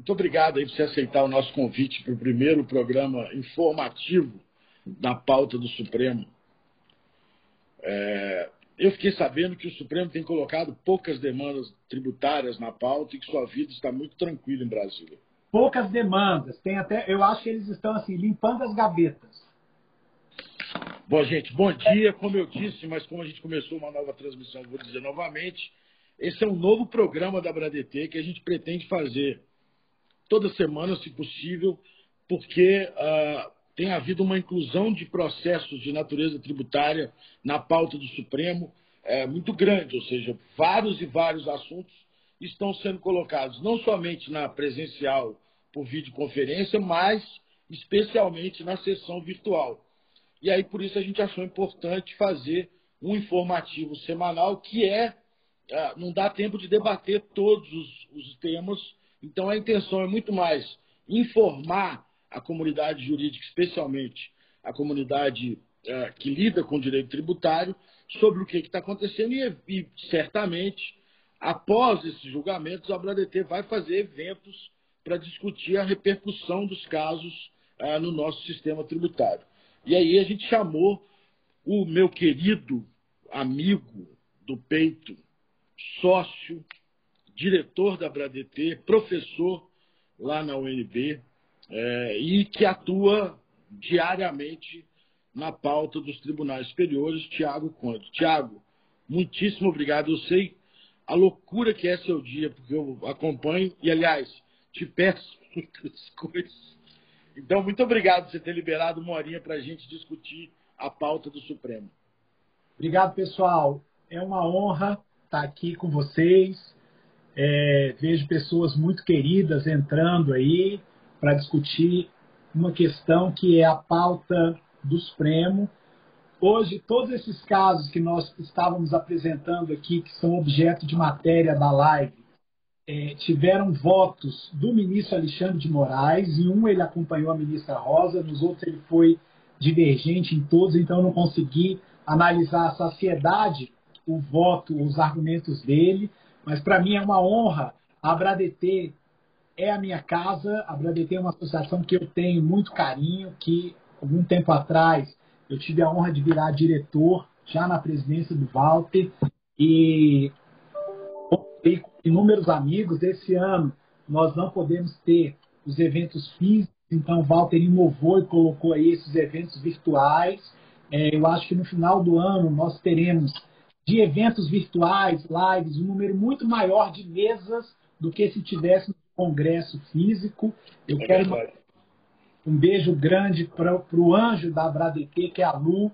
Muito obrigado aí por você aceitar o nosso convite para o primeiro programa informativo da pauta do Supremo. É, eu fiquei sabendo que o Supremo tem colocado poucas demandas tributárias na pauta e que sua vida está muito tranquila em Brasília. Poucas demandas, tem até, eu acho que eles estão assim limpando as gavetas. Bom, gente, bom dia. Como eu disse, mas como a gente começou uma nova transmissão, vou dizer novamente, esse é um novo programa da Bradt que a gente pretende fazer toda semana, se possível, porque uh, tem havido uma inclusão de processos de natureza tributária na pauta do Supremo é, muito grande, ou seja, vários e vários assuntos estão sendo colocados, não somente na presencial por videoconferência, mas especialmente na sessão virtual. E aí, por isso, a gente achou importante fazer um informativo semanal que é. Ah, não dá tempo de debater todos os, os temas, então a intenção é muito mais informar a comunidade jurídica, especialmente a comunidade uh, que lida com o direito tributário, sobre o que está acontecendo e, e, certamente, após esses julgamentos, a Bradt vai fazer eventos para discutir a repercussão dos casos uh, no nosso sistema tributário. E aí a gente chamou o meu querido amigo do peito, sócio, diretor da Bradt, professor lá na UNB, é, e que atua diariamente na pauta dos tribunais superiores, Tiago Conde. Tiago, muitíssimo obrigado. Eu sei a loucura que é seu dia, porque eu acompanho e, aliás, te peço muitas coisas. Então, muito obrigado por você ter liberado uma horinha para a gente discutir a pauta do Supremo. Obrigado, pessoal. É uma honra estar aqui com vocês. É, vejo pessoas muito queridas entrando aí para discutir uma questão que é a pauta do Supremo. Hoje, todos esses casos que nós estávamos apresentando aqui, que são objeto de matéria da live, é, tiveram votos do ministro Alexandre de Moraes, e um ele acompanhou a ministra Rosa, nos outros ele foi divergente em todos, então eu não consegui analisar a saciedade o voto, os argumentos dele, mas para mim é uma honra a Bradt é a minha casa. A Bradet é uma associação que eu tenho muito carinho, que algum tempo atrás eu tive a honra de virar diretor já na presidência do Walter e com inúmeros amigos. Esse ano nós não podemos ter os eventos físicos, então o Walter inovou e colocou aí esses eventos virtuais. É, eu acho que no final do ano nós teremos de eventos virtuais, lives, um número muito maior de mesas do que se tivéssemos congresso físico. Eu é quero uma, um beijo grande para o anjo da Bradt, que é a Lu,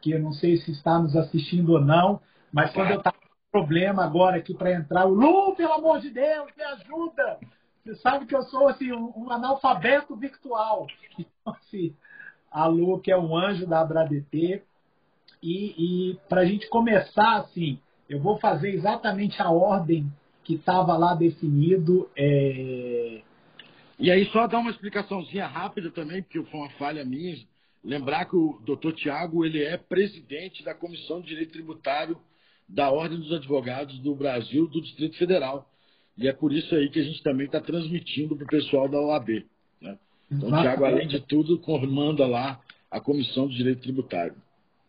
que eu não sei se está nos assistindo ou não, mas quando eu estava com problema agora aqui para entrar, o Lu, pelo amor de Deus, me ajuda! Você sabe que eu sou assim, um, um analfabeto virtual. Então, assim, a Lu, que é um anjo da Bradt, e, e para a gente começar, assim, eu vou fazer exatamente a ordem que estava lá definido. É... E aí, só dar uma explicaçãozinha rápida também, porque foi uma falha minha. Lembrar que o doutor Tiago ele é presidente da Comissão de Direito Tributário da Ordem dos Advogados do Brasil, do Distrito Federal. E é por isso aí que a gente também está transmitindo para o pessoal da OAB. Né? Então, o Tiago, além de tudo, comanda lá a Comissão de Direito Tributário.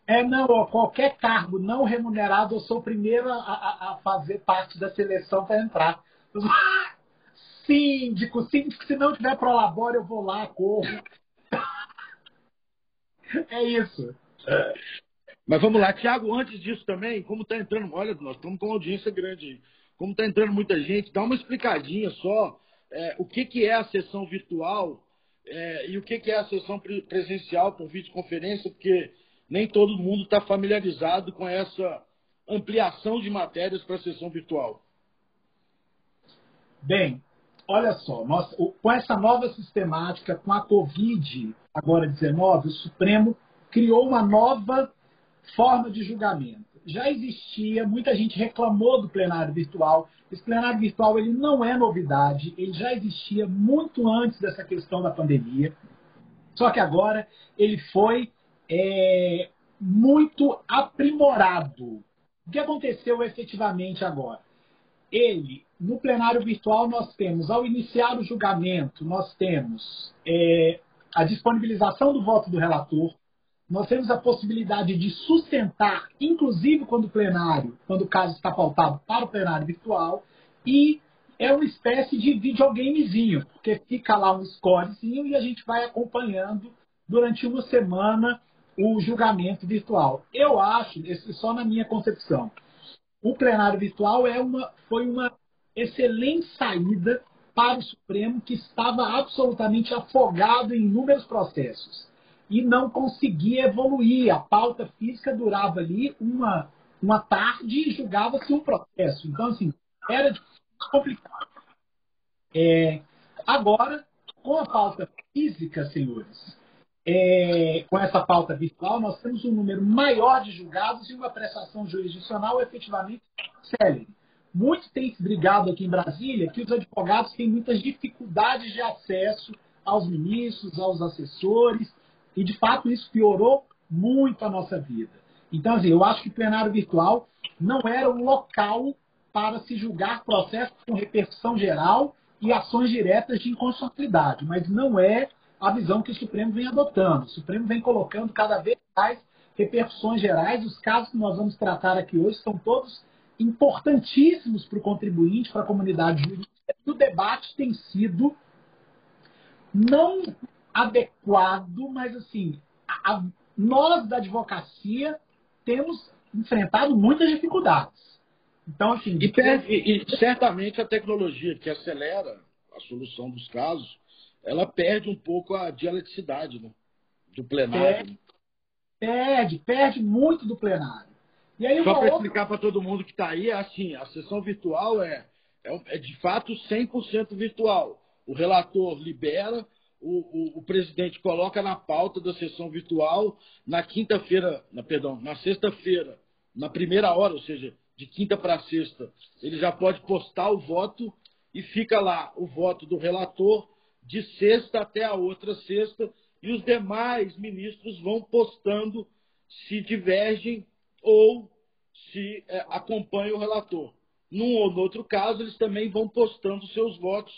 É, não, qualquer cargo não remunerado, eu sou o primeiro a, a, a fazer parte da seleção para entrar. Síndico, síndico, se não tiver prolabore, eu vou lá, corro. É isso. É. Mas vamos lá, Tiago, antes disso também, como está entrando, olha, nós estamos com uma audiência grande. Como está entrando muita gente, dá uma explicadinha só é, o que, que é a sessão virtual é, e o que, que é a sessão presencial por videoconferência, porque nem todo mundo está familiarizado com essa ampliação de matérias para a sessão virtual. Bem, olha só, nós, com essa nova sistemática, com a Covid, agora 19, o Supremo criou uma nova forma de julgamento. Já existia, muita gente reclamou do plenário virtual. Esse plenário virtual ele não é novidade, ele já existia muito antes dessa questão da pandemia. Só que agora ele foi é, muito aprimorado. O que aconteceu efetivamente agora? ele, no plenário virtual, nós temos, ao iniciar o julgamento, nós temos é, a disponibilização do voto do relator, nós temos a possibilidade de sustentar, inclusive quando o plenário, quando o caso está pautado para o plenário virtual, e é uma espécie de videogamezinho, porque fica lá um scorezinho e a gente vai acompanhando durante uma semana o julgamento virtual. Eu acho, esse só na minha concepção, o plenário virtual é uma, foi uma excelente saída para o Supremo que estava absolutamente afogado em inúmeros processos e não conseguia evoluir. A pauta física durava ali uma, uma tarde e julgava-se um processo. Então, assim, era complicado. É, agora, com a pauta física, senhores, é, com essa pauta virtual, nós temos um número maior de julgados e uma prestação jurisdicional efetivamente célere. Muito tem se brigado aqui em Brasília que os advogados têm muitas dificuldades de acesso aos ministros, aos assessores, e de fato isso piorou muito a nossa vida. Então, assim, eu acho que o plenário virtual não era um local para se julgar processos com repercussão geral e ações diretas de inconstitucionalidade, mas não é a visão que o Supremo vem adotando. O Supremo vem colocando cada vez mais repercussões gerais. Os casos que nós vamos tratar aqui hoje são todos importantíssimos para o contribuinte, para a comunidade jurídica. E o debate tem sido não adequado, mas assim, a, a, nós da advocacia temos enfrentado muitas dificuldades. Então, assim, e, e, e certamente a tecnologia que acelera a solução dos casos ela perde um pouco a dialeticidade né? do plenário. Perde, perde, perde muito do plenário. E aí, Só para outra... explicar para todo mundo que está aí, é assim, a sessão virtual é, é, é, de fato 100% virtual. O relator libera, o, o, o, presidente coloca na pauta da sessão virtual na quinta-feira, na, perdão, na sexta-feira, na primeira hora, ou seja, de quinta para sexta, ele já pode postar o voto e fica lá o voto do relator de sexta até a outra sexta, e os demais ministros vão postando se divergem ou se é, acompanham o relator. Num ou no outro caso, eles também vão postando seus votos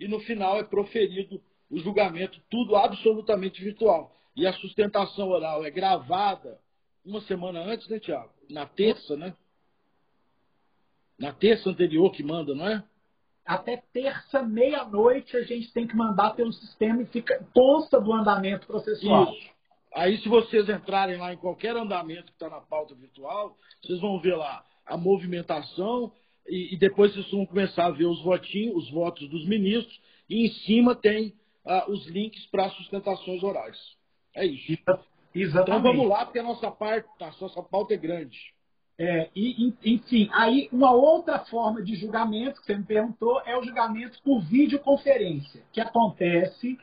e no final é proferido o julgamento, tudo absolutamente virtual. E a sustentação oral é gravada uma semana antes, né, Tiago? Na terça, né? Na terça anterior que manda, não é? Até terça, meia-noite, a gente tem que mandar pelo sistema e fica, consta do andamento processual. Isso. Aí, se vocês entrarem lá em qualquer andamento que está na pauta virtual, vocês vão ver lá a movimentação e, e, depois vocês vão começar a ver os votinhos, os votos dos ministros, e em cima tem uh, os links para sustentações orais. É isso. Exatamente. Então vamos lá, porque a nossa parte, a nossa pauta é grande. É, e, enfim, aí uma outra forma de julgamento que você me perguntou é o julgamento por videoconferência, que acontece,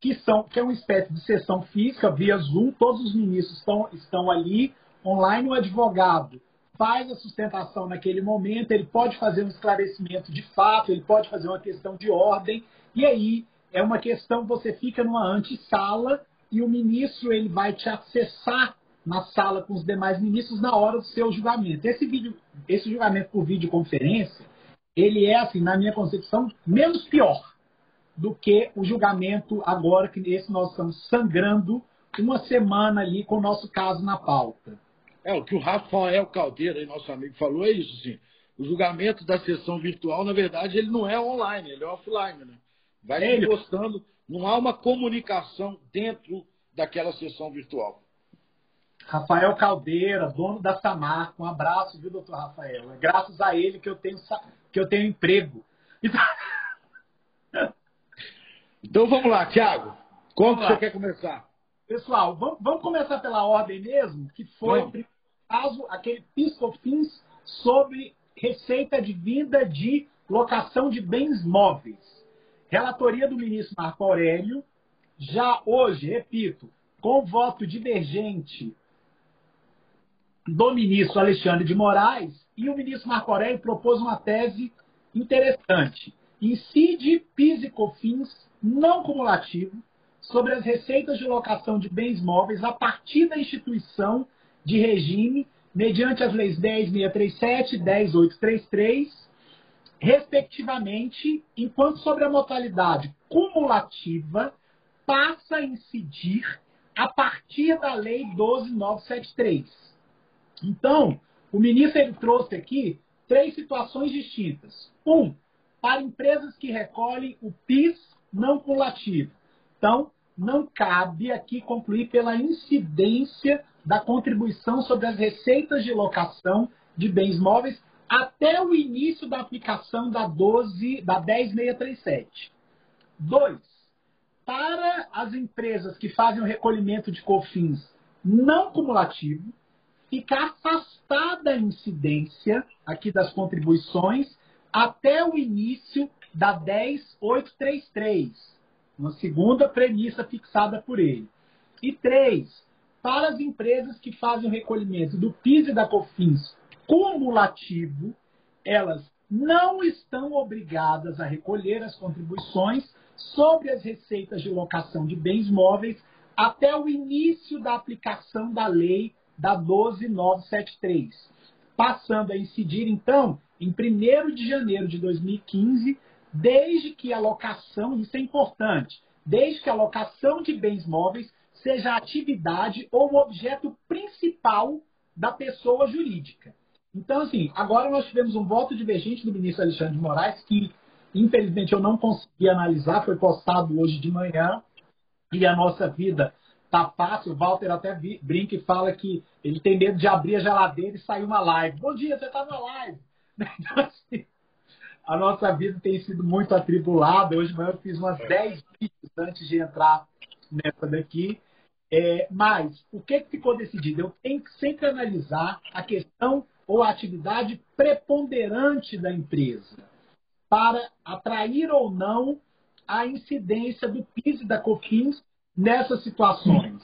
que, são, que é uma espécie de sessão física via Zoom, todos os ministros estão, estão ali online, o advogado faz a sustentação naquele momento, ele pode fazer um esclarecimento de fato, ele pode fazer uma questão de ordem, e aí é uma questão, você fica numa antessala e o ministro ele vai te acessar na sala com os demais ministros na hora do seu julgamento. Esse, vídeo, esse julgamento por videoconferência, ele é, assim, na minha concepção, menos pior do que o julgamento agora, que esse nós estamos sangrando uma semana ali com o nosso caso na pauta. É, o que o Rafael Caldeira, nosso amigo, falou é isso, sim. O julgamento da sessão virtual, na verdade, ele não é online, ele é offline, né? Vai é, postando, não há uma comunicação dentro daquela sessão virtual. Rafael Caldeira, dono da Samar, um abraço, viu, doutor Rafael? É graças a ele que eu tenho, que eu tenho emprego. Então vamos lá, Thiago. Como você quer começar? Pessoal, vamos, vamos, começar pela ordem mesmo, que foi o caso, aquele PIS/COFINS sobre receita de vinda de locação de bens móveis. Relatoria do ministro Marco Aurélio, já hoje, repito, com voto divergente do ministro Alexandre de Moraes e o ministro Marco Aurélio propôs uma tese interessante. Incide PIS e COFINS não cumulativo sobre as receitas de locação de bens móveis a partir da instituição de regime mediante as leis 10.637 e 10.833 respectivamente, enquanto sobre a modalidade cumulativa passa a incidir a partir da Lei 12973. Então, o ministro ele trouxe aqui três situações distintas. Um, para empresas que recolhem o PIS não cumulativo. Então, não cabe aqui concluir pela incidência da contribuição sobre as receitas de locação de bens móveis até o início da aplicação da 12 da 10637. 2. Para as empresas que fazem o recolhimento de COFINS não cumulativo, ficar afastada a incidência aqui das contribuições até o início da 10833, uma segunda premissa fixada por ele. E três, para as empresas que fazem o recolhimento do PIS e da COFINS cumulativo, elas não estão obrigadas a recolher as contribuições sobre as receitas de locação de bens móveis até o início da aplicação da lei da 12973, passando a incidir, então, em 1 de janeiro de 2015, desde que a locação, isso é importante, desde que a locação de bens móveis seja a atividade ou o objeto principal da pessoa jurídica. Então, assim, agora nós tivemos um voto divergente do ministro Alexandre de Moraes, que infelizmente eu não consegui analisar, foi postado hoje de manhã, e a nossa vida tá fácil. O Walter até brinca e fala que ele tem medo de abrir a geladeira e sair uma live. Bom dia, você está na live. Então, assim, a nossa vida tem sido muito atribulada. Hoje de manhã eu fiz umas 10 vídeos antes de entrar nessa daqui. É, mas o que, que ficou decidido? Eu tenho que sempre analisar a questão ou a atividade preponderante da empresa para atrair ou não a incidência do PIS e da COFINS nessas situações.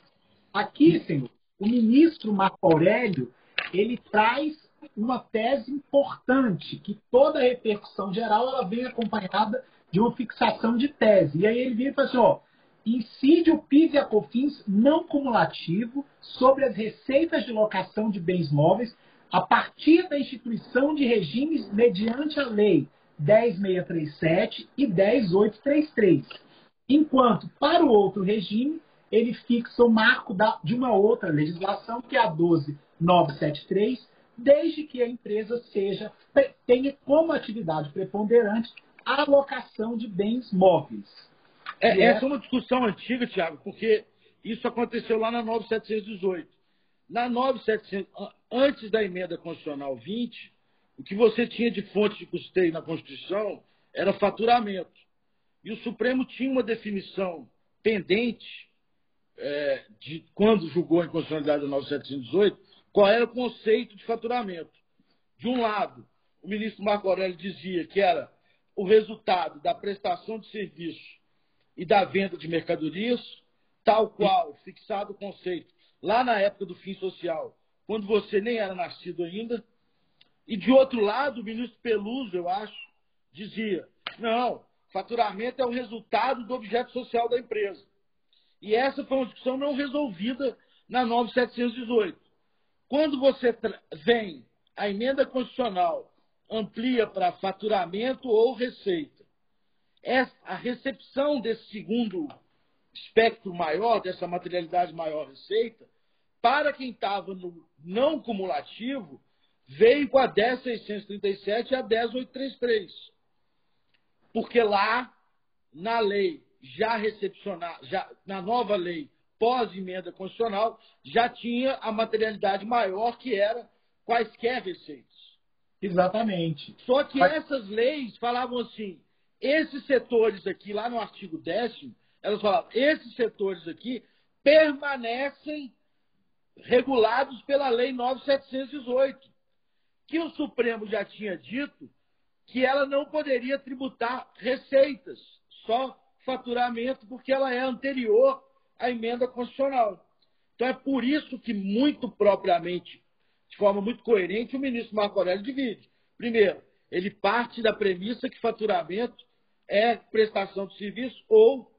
Aqui, senhor, o ministro Marco Aurélio, ele traz uma tese importante, que toda repercussão geral ela vem acompanhada de uma fixação de tese. E aí ele vira e fala assim, ó, incide o PIS e a COFINS não cumulativo sobre as receitas de locação de bens móveis a partir da instituição de regimes mediante a lei 10637 e 10833. Enquanto, para o outro regime, ele fixa o marco da, de uma outra legislação, que é a 12973, desde que a empresa seja tenha como atividade preponderante a alocação de bens móveis. É, é... Essa é uma discussão antiga, Tiago, porque isso aconteceu lá na 9718. Na 9700, antes da emenda constitucional 20, o que você tinha de fonte de custeio na Constituição era faturamento. E o Supremo tinha uma definição pendente é, de quando julgou a inconstitucionalidade da 9718, qual era o conceito de faturamento. De um lado, o ministro Marco Aurélio dizia que era o resultado da prestação de serviço e da venda de mercadorias, tal qual fixado o conceito lá na época do fim social, quando você nem era nascido ainda. E de outro lado, o ministro Peluso, eu acho, dizia: não, faturamento é o resultado do objeto social da empresa. E essa foi uma discussão não resolvida na 9718. Quando você vem, a emenda constitucional amplia para faturamento ou receita. a recepção desse segundo espectro maior, dessa materialidade maior receita, para quem estava no não cumulativo, veio com a 10.637 e a 10.833. Porque lá, na lei já recepcionada, já, na nova lei pós-emenda constitucional, já tinha a materialidade maior que era quaisquer receitas. Exatamente. Só que Mas... essas leis falavam assim, esses setores aqui, lá no artigo 10 elas falavam, esses setores aqui permanecem regulados pela Lei 9718, que o Supremo já tinha dito que ela não poderia tributar receitas, só faturamento, porque ela é anterior à emenda constitucional. Então é por isso que, muito propriamente, de forma muito coerente, o ministro Marco Aurélio divide. Primeiro, ele parte da premissa que faturamento é prestação de serviço ou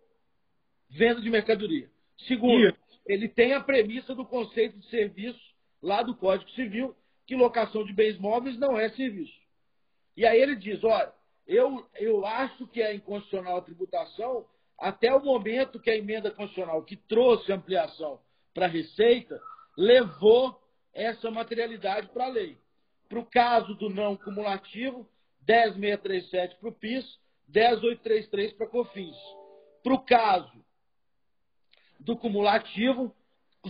venda de mercadoria. Segundo, ele tem a premissa do conceito de serviço lá do Código Civil, que locação de bens móveis não é serviço. E aí ele diz, olha, eu, eu acho que é inconstitucional a tributação até o momento que a emenda constitucional que trouxe ampliação para a Receita levou essa materialidade para a lei. Para o caso do não cumulativo, 10.637 para o PIS, 10.833 para a COFINS. Para o caso do cumulativo,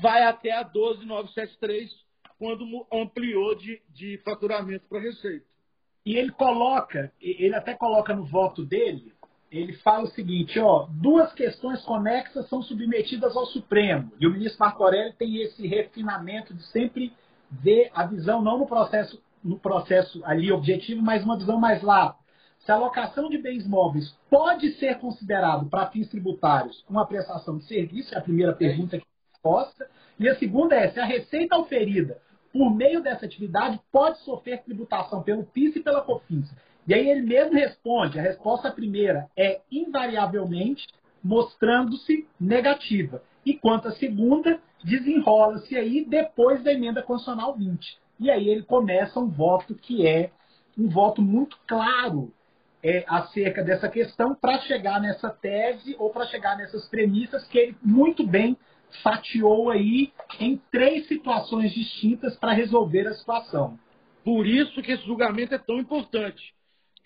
vai até a 12.973, quando ampliou de, de faturamento para a Receita. E ele coloca, ele até coloca no voto dele, ele fala o seguinte, ó, duas questões conexas são submetidas ao Supremo. E o ministro Marco Aurélio tem esse refinamento de sempre ver a visão não no processo, no processo ali objetivo, mas uma visão mais lá. Se a alocação de bens móveis pode ser considerado para fins tributários uma prestação de serviço, é a primeira pergunta que resposta. E a segunda é se a receita oferida por meio dessa atividade pode sofrer tributação pelo PIS e pela COFINS. E aí ele mesmo responde, a resposta primeira é invariavelmente mostrando-se negativa. E quanto segunda, desenrola-se aí depois da emenda constitucional 20. E aí ele começa um voto que é um voto muito claro é, acerca dessa questão para chegar nessa tese ou para chegar nessas premissas que ele muito bem fatiou aí em três situações distintas para resolver a situação. Por isso que esse julgamento é tão importante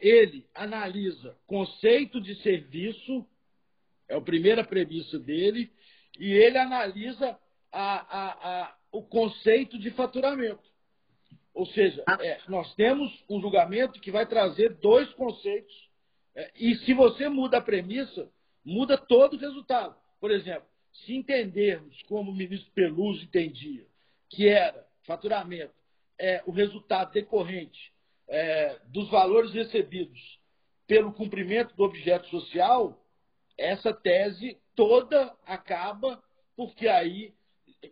ele analisa conceito de serviço, é a primeira premissa dele, e ele analisa a, a, a, o conceito de faturamento. Ou seja, ah. é, nós temos um julgamento que vai trazer dois conceitos, é, e se você muda a premissa, muda todo o resultado. Por exemplo, se entendermos como o ministro Peluso entendia, que era faturamento, é, o resultado decorrente é, dos valores recebidos pelo cumprimento do objeto social, essa tese toda acaba, porque aí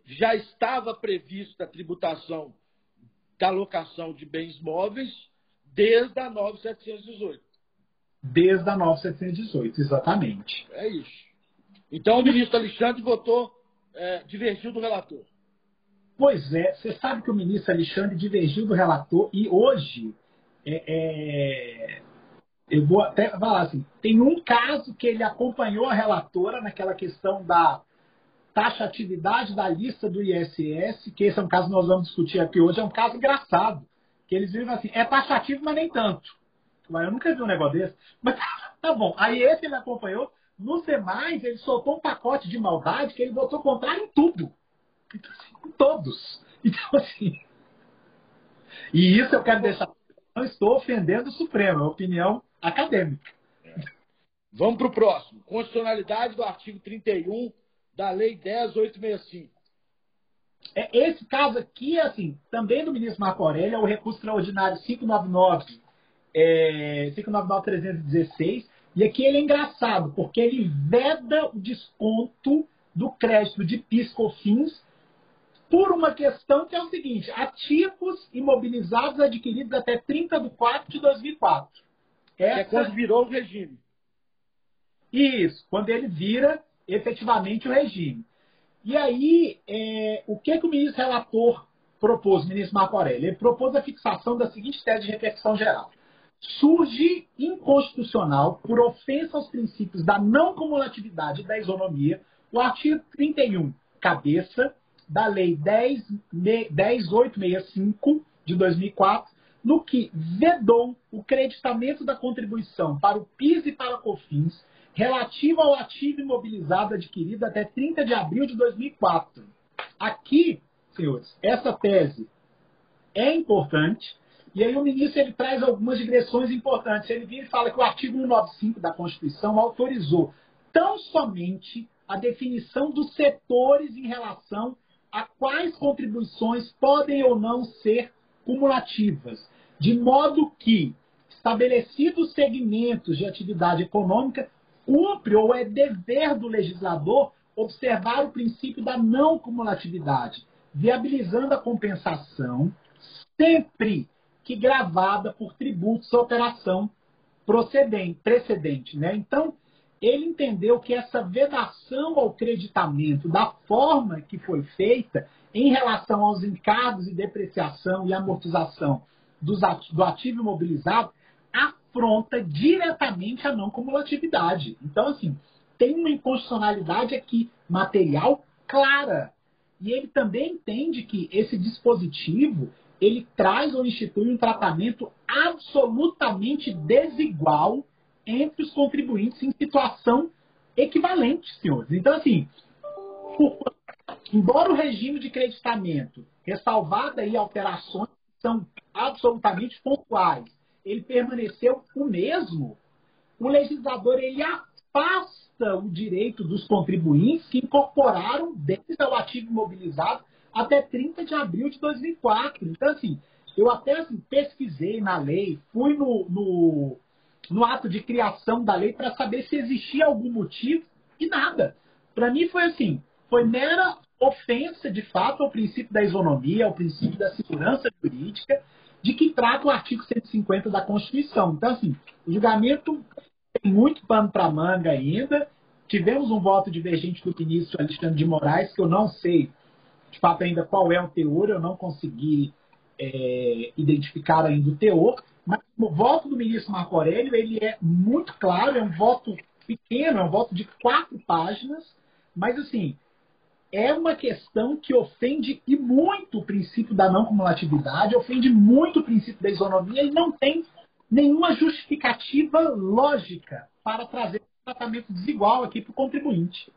já estava prevista a tributação da locação de bens móveis desde a 9718. Desde a 9718, exatamente. É isso. Então o ministro Alexandre votou, é, divergiu do relator. Pois é, você sabe que o ministro Alexandre divergiu do relator e hoje é, é, eu vou até falar assim, tem um caso que ele acompanhou a relatora naquela questão da taxatividade da lista do ISS, que esse é um caso que nós vamos discutir aqui hoje, é um caso engraçado, que eles viram assim, é taxativo, mas nem tanto. Eu nunca vi um negócio desse, mas tá bom. Aí esse ele acompanhou, no demais ele soltou um pacote de maldade que ele botou contrário em tudo. Então, assim, em todos. Então, assim. E isso eu quero deixar não estou ofendendo o Supremo, é opinião acadêmica. Vamos para o próximo. Constitucionalidade do artigo 31 da Lei 10.865. É, esse caso aqui, assim, também do ministro Marco Aurélio, é o recurso extraordinário 599, é, 599-316, e aqui ele é engraçado, porque ele veda o desconto do crédito de PIS/COFINS por uma questão que é o seguinte: ativos imobilizados adquiridos até 30 de 4 de 2004. Essa... É quando virou o regime. Isso, quando ele vira efetivamente o regime. E aí, é, o que, que o ministro relator propôs, o ministro Marco Aurélio? Ele propôs a fixação da seguinte tese de reflexão geral. Surge inconstitucional, por ofensa aos princípios da não cumulatividade e da isonomia, o artigo 31, cabeça, da Lei 10.865 de 2004, no que vedou o creditamento da contribuição para o PIS e para a COFINS relativa ao ativo imobilizado adquirido até 30 de abril de 2004. Aqui, senhores, essa tese é importante, e aí o ministro ele traz algumas digressões importantes. Ele vira e fala que o artigo 195 da Constituição autorizou tão somente a definição dos setores em relação a quais contribuições podem ou não ser cumulativas, de modo que, estabelecidos segmentos de atividade econômica, cumpre ou é dever do legislador observar o princípio da não cumulatividade, viabilizando a compensação sempre que gravada por tributos operação precedente. Né? Então, ele entendeu que essa vedação ao creditamento, da forma que foi feita, em relação aos encargos e depreciação e amortização do ativo imobilizado, confronta diretamente a não cumulatividade. Então, assim, tem uma inconstitucionalidade aqui material clara. E ele também entende que esse dispositivo ele traz ou institui um tratamento absolutamente desigual entre os contribuintes em situação equivalente, senhores. Então, assim, embora o regime de creditamento, ressalvada aí alterações que são absolutamente pontuais, ele permaneceu o mesmo, o legislador ele afasta o direito dos contribuintes que incorporaram desde o ativo imobilizado até 30 de abril de 2004. Então, assim, eu até assim, pesquisei na lei, fui no, no, no ato de criação da lei para saber se existia algum motivo e nada. Para mim foi assim, foi mera ofensa de fato ao princípio da isonomia, ao princípio da segurança jurídica, de que trata o artigo 150 da Constituição. Então, assim, o julgamento tem muito pano para manga ainda. Tivemos um voto divergente do ministro Alexandre de Moraes, que eu não sei de fato ainda qual é o teor, eu não consegui é, identificar ainda o teor, mas o voto do ministro Marco Aurélio ele é muito claro, é um voto pequeno, é um voto de quatro páginas, mas assim, é uma questão que ofende e muito o princípio da não cumulatividade, ofende muito o princípio da isonomia e não tem nenhuma justificativa lógica para trazer um tratamento desigual aqui para o contribuinte.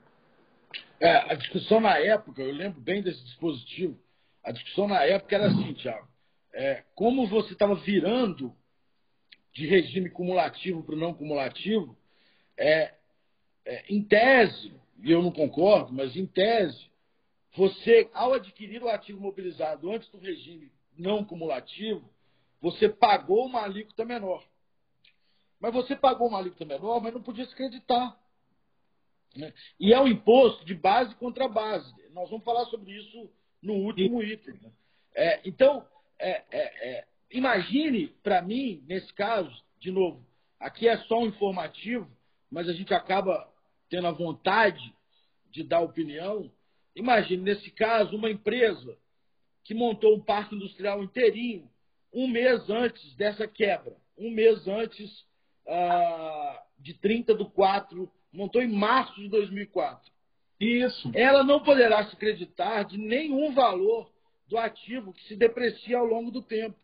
É, a discussão na época, eu lembro bem desse dispositivo, a discussão na época era assim, Tiago, é, como você estava virando de regime cumulativo para o não cumulativo, é, é, em tese, e eu não concordo, mas em tese, você, ao adquirir o ativo mobilizado antes do regime não cumulativo, você pagou uma alíquota menor. Mas você pagou uma alíquota menor, mas não podia se creditar. Né? E é um imposto de base contra base. Nós vamos falar sobre isso no último item. Né? É, então, é, é, é imagine, para mim, nesse caso, de novo, aqui é só um informativo, mas a gente acaba tendo a vontade de dar opinião. Imagine, nesse caso, uma empresa que montou um parque industrial inteirinho um mês antes dessa quebra, um mês antes ah, de 30 do 4 montou em março de 2004. Isso. Ela não poderá se creditar de nenhum valor do ativo que se deprecia ao longo do tempo.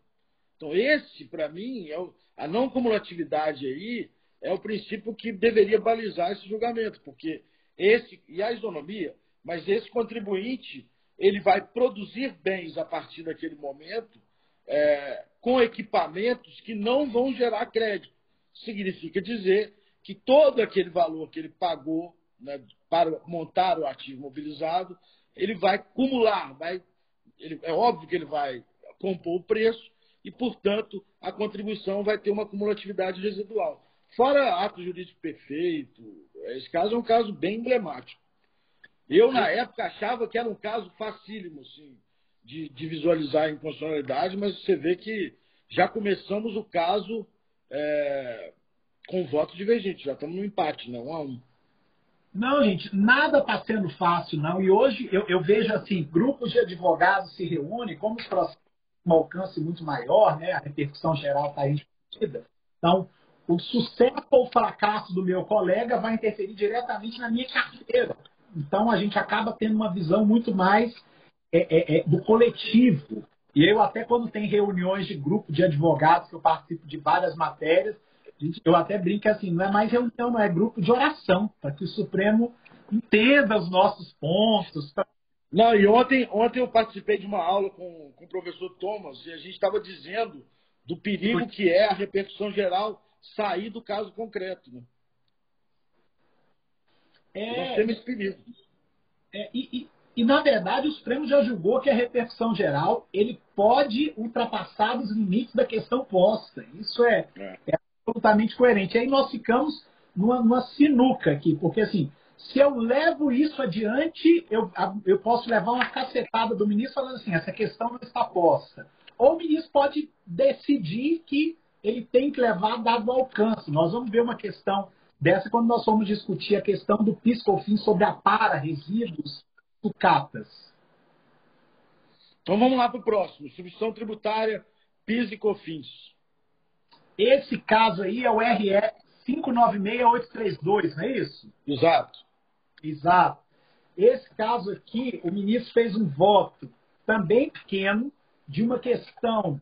Então, esse, para mim, é o, a não cumulatividade aí é o princípio que deveria balizar esse julgamento, porque esse, e a isonomia, mas esse contribuinte, ele vai produzir bens a partir daquele momento é, com equipamentos que não vão gerar crédito. Significa dizer que todo aquele valor que ele pagou né, para montar o ativo mobilizado, ele vai acumular, vai, ele, é óbvio que ele vai compor o preço e, portanto, a contribuição vai ter uma cumulatividade residual. Fora ato jurídico perfeito, esse caso é um caso bem emblemático. Eu, na época, achava que era um caso facílimo, sim, de, de visualizar a inconstitucionalidade, mas você vê que já começamos o caso é, com voto divergente. Já estamos no empate? Um a um. Não, gente, nada está sendo fácil, não. E hoje eu, eu, vejo assim, grupos de advogados se reúnem, como os processos um alcance muito maior, né? A repercussão geral está discutida. Então, o sucesso ou fracasso do meu colega vai interferir diretamente na minha carteira. Então, a gente acaba tendo uma visão muito mais é, é, é, do coletivo. E eu, até quando tem reuniões de grupo de advogados, que eu participo de várias matérias, eu até brinco assim, não é mais reunião, não é grupo de oração, para que o Supremo entenda os nossos pontos. Pra... Não, e ontem, ontem eu participei de uma aula com, com o professor Thomas e a gente estava dizendo do perigo que é a repercussão geral sair do caso concreto. Né? É, Nós temos esse perigo. É, e, e, e, na verdade, o Supremo já julgou que a repercussão geral ele pode ultrapassar os limites da questão posta. Isso é, é. é absolutamente coerente. Aí nós ficamos numa, numa sinuca aqui, porque assim, se eu levo isso adiante, eu, eu posso levar uma cacetada do ministro falando assim, essa questão não está posta. Ou o ministro pode decidir que ele tem que levar dado alcance. Nós vamos ver uma questão dessa quando nós vamos discutir a questão do PIS/COFINS sobre a para, resíduos, sucatas. Então vamos lá para o próximo. Substituição tributária, PIS e COFINS. Esse caso aí é o RE 596832, não é isso? Exato. Exato. Esse caso aqui, o ministro fez um voto também pequeno de uma questão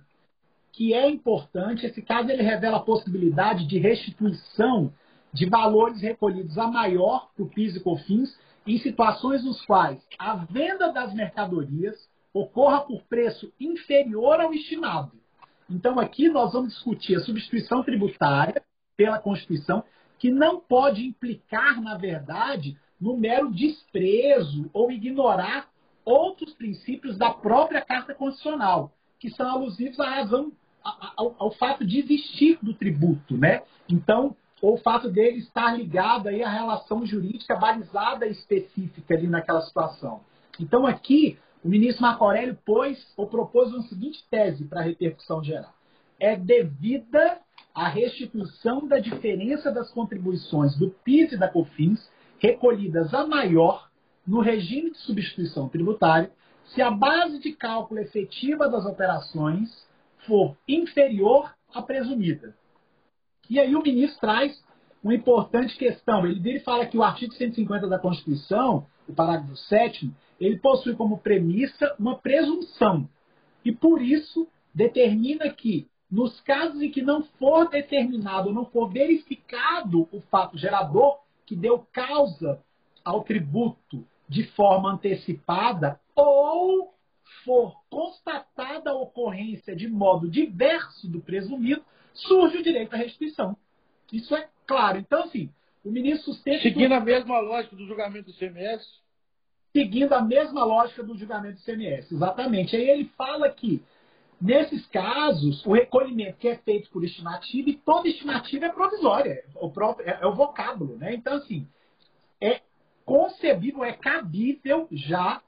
que é importante. Esse caso ele revela a possibilidade de restituição de valores recolhidos a maior para o PIS e COFINS em situações nos quais a venda das mercadorias ocorra por preço inferior ao estimado. Então, aqui nós vamos discutir a substituição tributária pela Constituição, que não pode implicar, na verdade, no mero desprezo ou ignorar outros princípios da própria Carta Constitucional, que são alusivos à razão, ao, ao fato de existir do tributo, né? Então, ou o fato dele estar ligado aí à relação jurídica balizada específica ali naquela situação. Então, aqui, o ministro Marco Aurélio pôs ou propôs uma seguinte tese para a repercussão geral. É devida a restituição da diferença das contribuições do PIS e da COFINS recolhidas a maior no regime de substituição tributária se a base de cálculo efetiva das operações for inferior à presumida. E aí o ministro traz uma importante questão. Ele, ele fala que o artigo 150 da Constituição, o parágrafo 7, ele possui como premissa uma presunção. E por isso determina que, nos casos em que não for determinado, não for verificado o fato gerador que deu causa ao tributo de forma antecipada, ou for constatada a ocorrência de modo diverso do presumido, surge o direito à restituição. Isso é claro. Então, assim, o ministro sustenta. Seguindo a mesma lógica do julgamento do CMS? Seguindo a mesma lógica do julgamento do CMS, exatamente. Aí ele fala que, nesses casos, o recolhimento que é feito por estimativa, e toda estimativa é provisória, é o, próprio, é, é o vocábulo, né? Então, assim, é concebível, é cabível já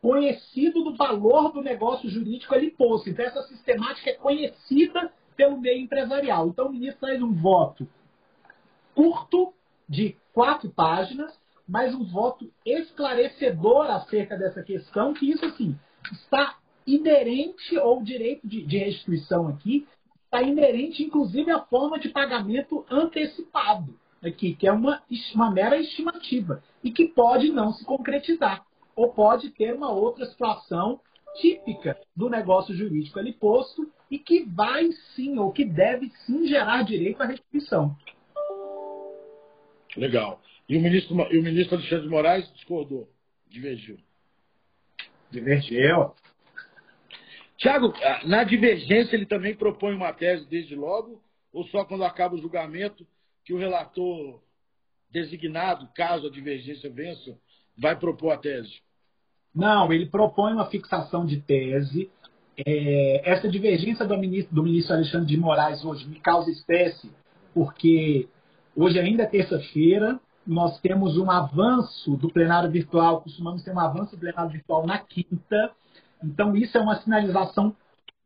conhecido do valor do negócio jurídico ali posto. Então, essa sistemática é conhecida pelo meio empresarial. Então, o ministro faz um voto curto, de quatro páginas, mas um voto esclarecedor acerca dessa questão, que isso, assim, está inerente, ou direito de, de restituição aqui, está inerente, inclusive, à forma de pagamento antecipado, aqui, que é uma, uma mera estimativa, e que pode não se concretizar, ou pode ter uma outra situação típica do negócio jurídico ali posto e que vai sim, ou que deve sim gerar direito à restituição. Legal. E o ministro, e o ministro Alexandre de Moraes discordou, divergiu. Divergiu. Tiago, na divergência ele também propõe uma tese desde logo, ou só quando acaba o julgamento que o relator designado, caso a divergência vença, vai propor a tese? Não, ele propõe uma fixação de tese. É, essa divergência do ministro, do ministro Alexandre de Moraes hoje me causa espécie, porque hoje ainda é terça-feira, nós temos um avanço do plenário virtual, costumamos ter um avanço do plenário virtual na quinta, então isso é uma sinalização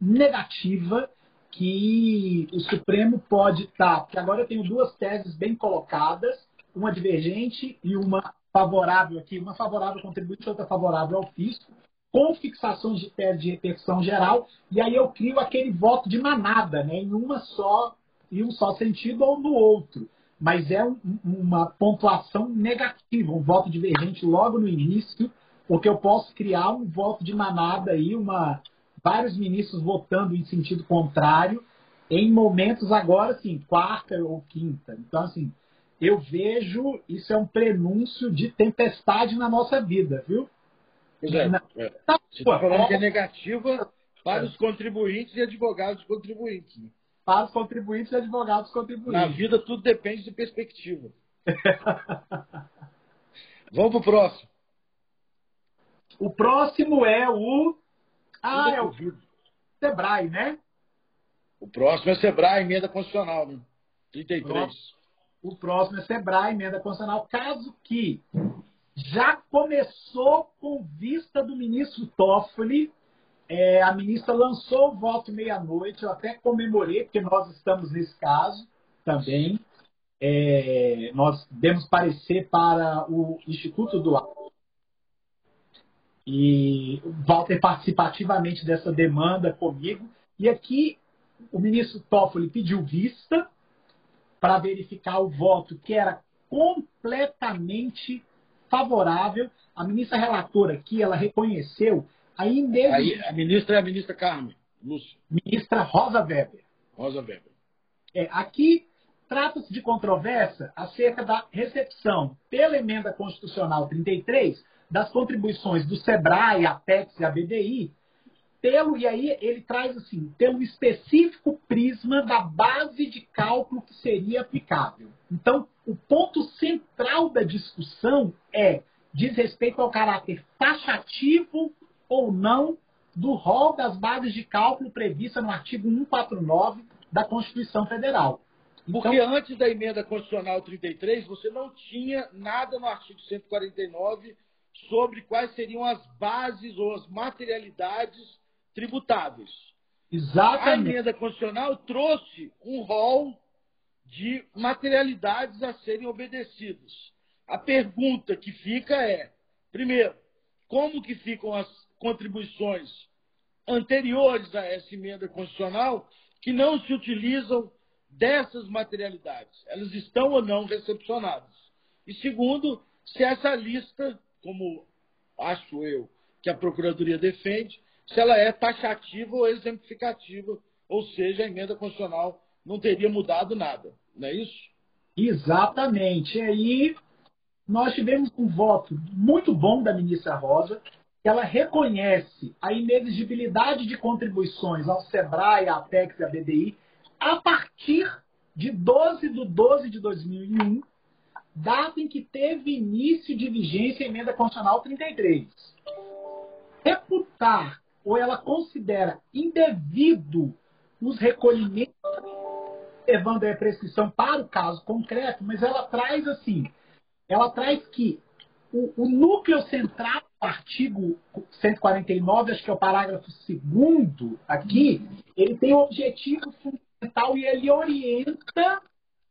negativa que o Supremo pode estar, porque agora eu tenho duas teses bem colocadas, uma divergente e uma favorável aqui, uma favorável ao contribuinte, outra favorável ao fisco, com fixações de tese de repercussão geral, e aí eu crio aquele voto de manada, né, em uma só, em um só sentido ou no outro. Mas é um, uma pontuação negativa, um voto divergente logo no início, porque eu posso criar um voto de manada aí, uma, vários ministros votando em sentido contrário, em momentos agora, assim, quarta ou quinta. Então, assim, eu vejo isso é um prenúncio de tempestade na nossa vida, viu? Pois é. Na... é. Tá, Você está falando que é negativa para os contribuintes e advogados contribuintes. Para os contribuintes e advogados contribuintes. Na vida tudo depende de perspectiva. Vamos para o próximo. O próximo é o. Ah, é o Sebrae, né? O próximo é Sebrae, emenda constitucional, né? 33. Pronto. O próximo é Sebrae, emenda constitucional. Caso que já começou com vista do ministro Toffoli. É, a ministra lançou o voto meia-noite, eu até comemorei, porque nós estamos nesse caso também. É, nós demos parecer para o Instituto do Ar. E Walter participativamente dessa demanda comigo. E aqui o ministro Toffoli pediu vista para verificar o voto que era completamente favorável. A ministra relatora aqui, ela reconheceu a Aí, a ministra é a ministra Carmen Lúcia. Ministra Rosa Weber. Rosa Weber. É, aqui trata-se de controvérsia acerca da recepção pela emenda constitucional 33 das contribuições do SEBRAE, APEX e a BDI pelo, e aí ele traz assim, pelo específico prisma da base de cálculo que seria aplicável. Então, o ponto central da discussão é diz respeito ao caráter taxativo ou não do rol das bases de cálculo prevista no artigo 149 da Constituição Federal. Então, Porque antes da emenda constitucional 33, você não tinha nada no artigo 149 sobre quais seriam as bases ou as materialidades tributáveis. Exatamente. A emenda constitucional trouxe um rol de materialidades a serem obedecidas. A pergunta que fica é, primeiro, como que ficam as contribuições anteriores a essa emenda constitucional que não se utilizam dessas materialidades? Elas estão ou não recepcionadas? E segundo, se essa lista, como acho eu que a Procuradoria defende, se ela é taxativa ou exemplificativa, ou seja, a emenda constitucional não teria mudado nada, não é isso? Exatamente. E aí nós tivemos um voto muito bom da ministra Rosa, ela reconhece a inexigibilidade de contribuições ao SEBRAE, à APEX e à BDI a partir de 12 de 12 de 2001, data em que teve início de vigência a emenda constitucional 33. Reputar ou ela considera indevido os recolhimentos, levando a prescrição para o caso concreto, mas ela traz assim, ela traz que o, o núcleo central artigo 149, acho que é o parágrafo 2 aqui, ele tem um objetivo fundamental e ele orienta